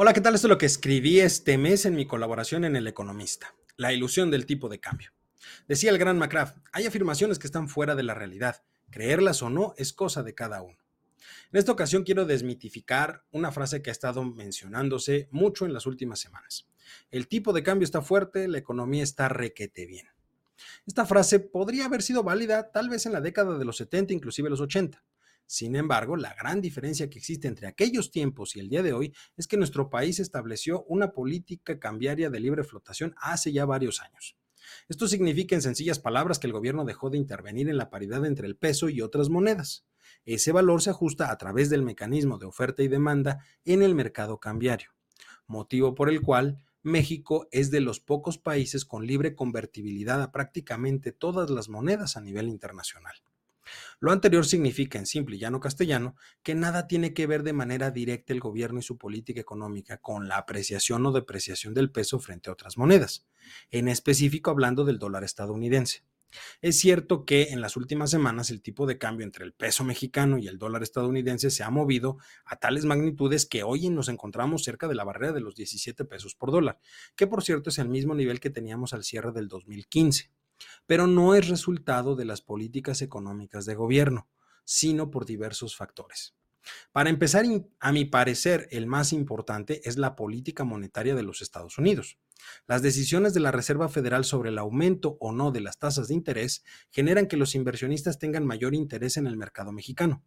Hola, ¿qué tal? Esto es lo que escribí este mes en mi colaboración en El Economista, la ilusión del tipo de cambio. Decía el gran McCraft, hay afirmaciones que están fuera de la realidad, creerlas o no es cosa de cada uno. En esta ocasión quiero desmitificar una frase que ha estado mencionándose mucho en las últimas semanas. El tipo de cambio está fuerte, la economía está requete bien. Esta frase podría haber sido válida tal vez en la década de los 70, inclusive los 80, sin embargo, la gran diferencia que existe entre aquellos tiempos y el día de hoy es que nuestro país estableció una política cambiaria de libre flotación hace ya varios años. Esto significa en sencillas palabras que el gobierno dejó de intervenir en la paridad entre el peso y otras monedas. Ese valor se ajusta a través del mecanismo de oferta y demanda en el mercado cambiario, motivo por el cual México es de los pocos países con libre convertibilidad a prácticamente todas las monedas a nivel internacional. Lo anterior significa, en simple y llano castellano, que nada tiene que ver de manera directa el gobierno y su política económica con la apreciación o depreciación del peso frente a otras monedas, en específico hablando del dólar estadounidense. Es cierto que en las últimas semanas el tipo de cambio entre el peso mexicano y el dólar estadounidense se ha movido a tales magnitudes que hoy nos encontramos cerca de la barrera de los 17 pesos por dólar, que por cierto es el mismo nivel que teníamos al cierre del 2015 pero no es resultado de las políticas económicas de gobierno, sino por diversos factores. Para empezar, a mi parecer, el más importante es la política monetaria de los Estados Unidos. Las decisiones de la Reserva Federal sobre el aumento o no de las tasas de interés generan que los inversionistas tengan mayor interés en el mercado mexicano,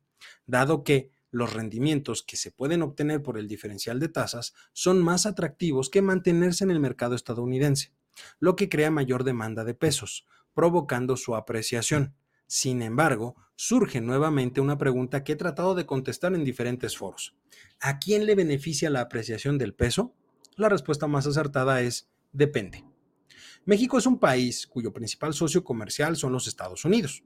dado que los rendimientos que se pueden obtener por el diferencial de tasas son más atractivos que mantenerse en el mercado estadounidense lo que crea mayor demanda de pesos, provocando su apreciación. Sin embargo, surge nuevamente una pregunta que he tratado de contestar en diferentes foros. ¿A quién le beneficia la apreciación del peso? La respuesta más acertada es depende. México es un país cuyo principal socio comercial son los Estados Unidos,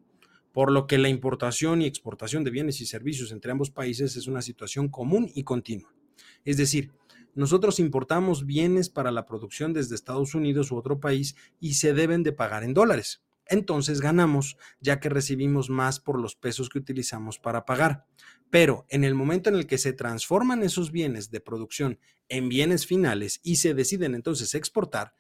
por lo que la importación y exportación de bienes y servicios entre ambos países es una situación común y continua. Es decir, nosotros importamos bienes para la producción desde Estados Unidos u otro país y se deben de pagar en dólares. Entonces ganamos, ya que recibimos más por los pesos que utilizamos para pagar. Pero en el momento en el que se transforman esos bienes de producción en bienes finales y se deciden entonces exportar,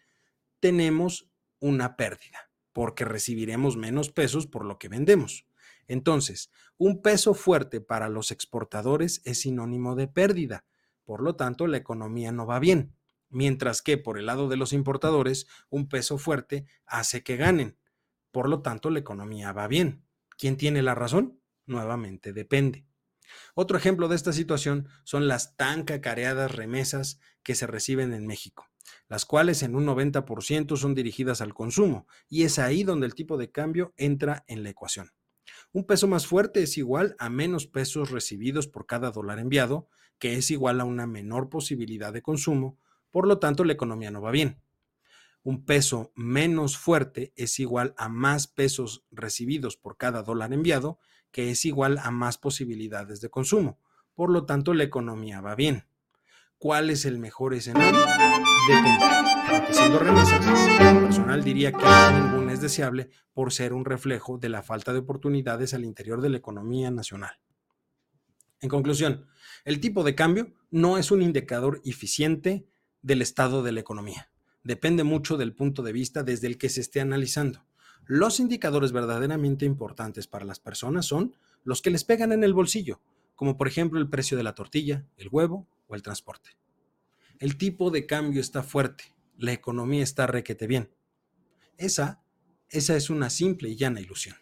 tenemos una pérdida, porque recibiremos menos pesos por lo que vendemos. Entonces, un peso fuerte para los exportadores es sinónimo de pérdida por lo tanto, la economía no va bien. Mientras que por el lado de los importadores, un peso fuerte hace que ganen. Por lo tanto, la economía va bien. ¿Quién tiene la razón? Nuevamente depende. Otro ejemplo de esta situación son las tan cacareadas remesas que se reciben en México, las cuales en un 90% son dirigidas al consumo, y es ahí donde el tipo de cambio entra en la ecuación. Un peso más fuerte es igual a menos pesos recibidos por cada dólar enviado, que es igual a una menor posibilidad de consumo, por lo tanto la economía no va bien. Un peso menos fuerte es igual a más pesos recibidos por cada dólar enviado, que es igual a más posibilidades de consumo. Por lo tanto, la economía va bien. ¿Cuál es el mejor escenario? Depende. siendo remesas, el personal diría que ninguna es deseable por ser un reflejo de la falta de oportunidades al interior de la economía nacional. En conclusión, el tipo de cambio no es un indicador eficiente del estado de la economía. Depende mucho del punto de vista desde el que se esté analizando. Los indicadores verdaderamente importantes para las personas son los que les pegan en el bolsillo, como por ejemplo el precio de la tortilla, el huevo o el transporte. El tipo de cambio está fuerte, la economía está requete bien. Esa, esa es una simple y llana ilusión.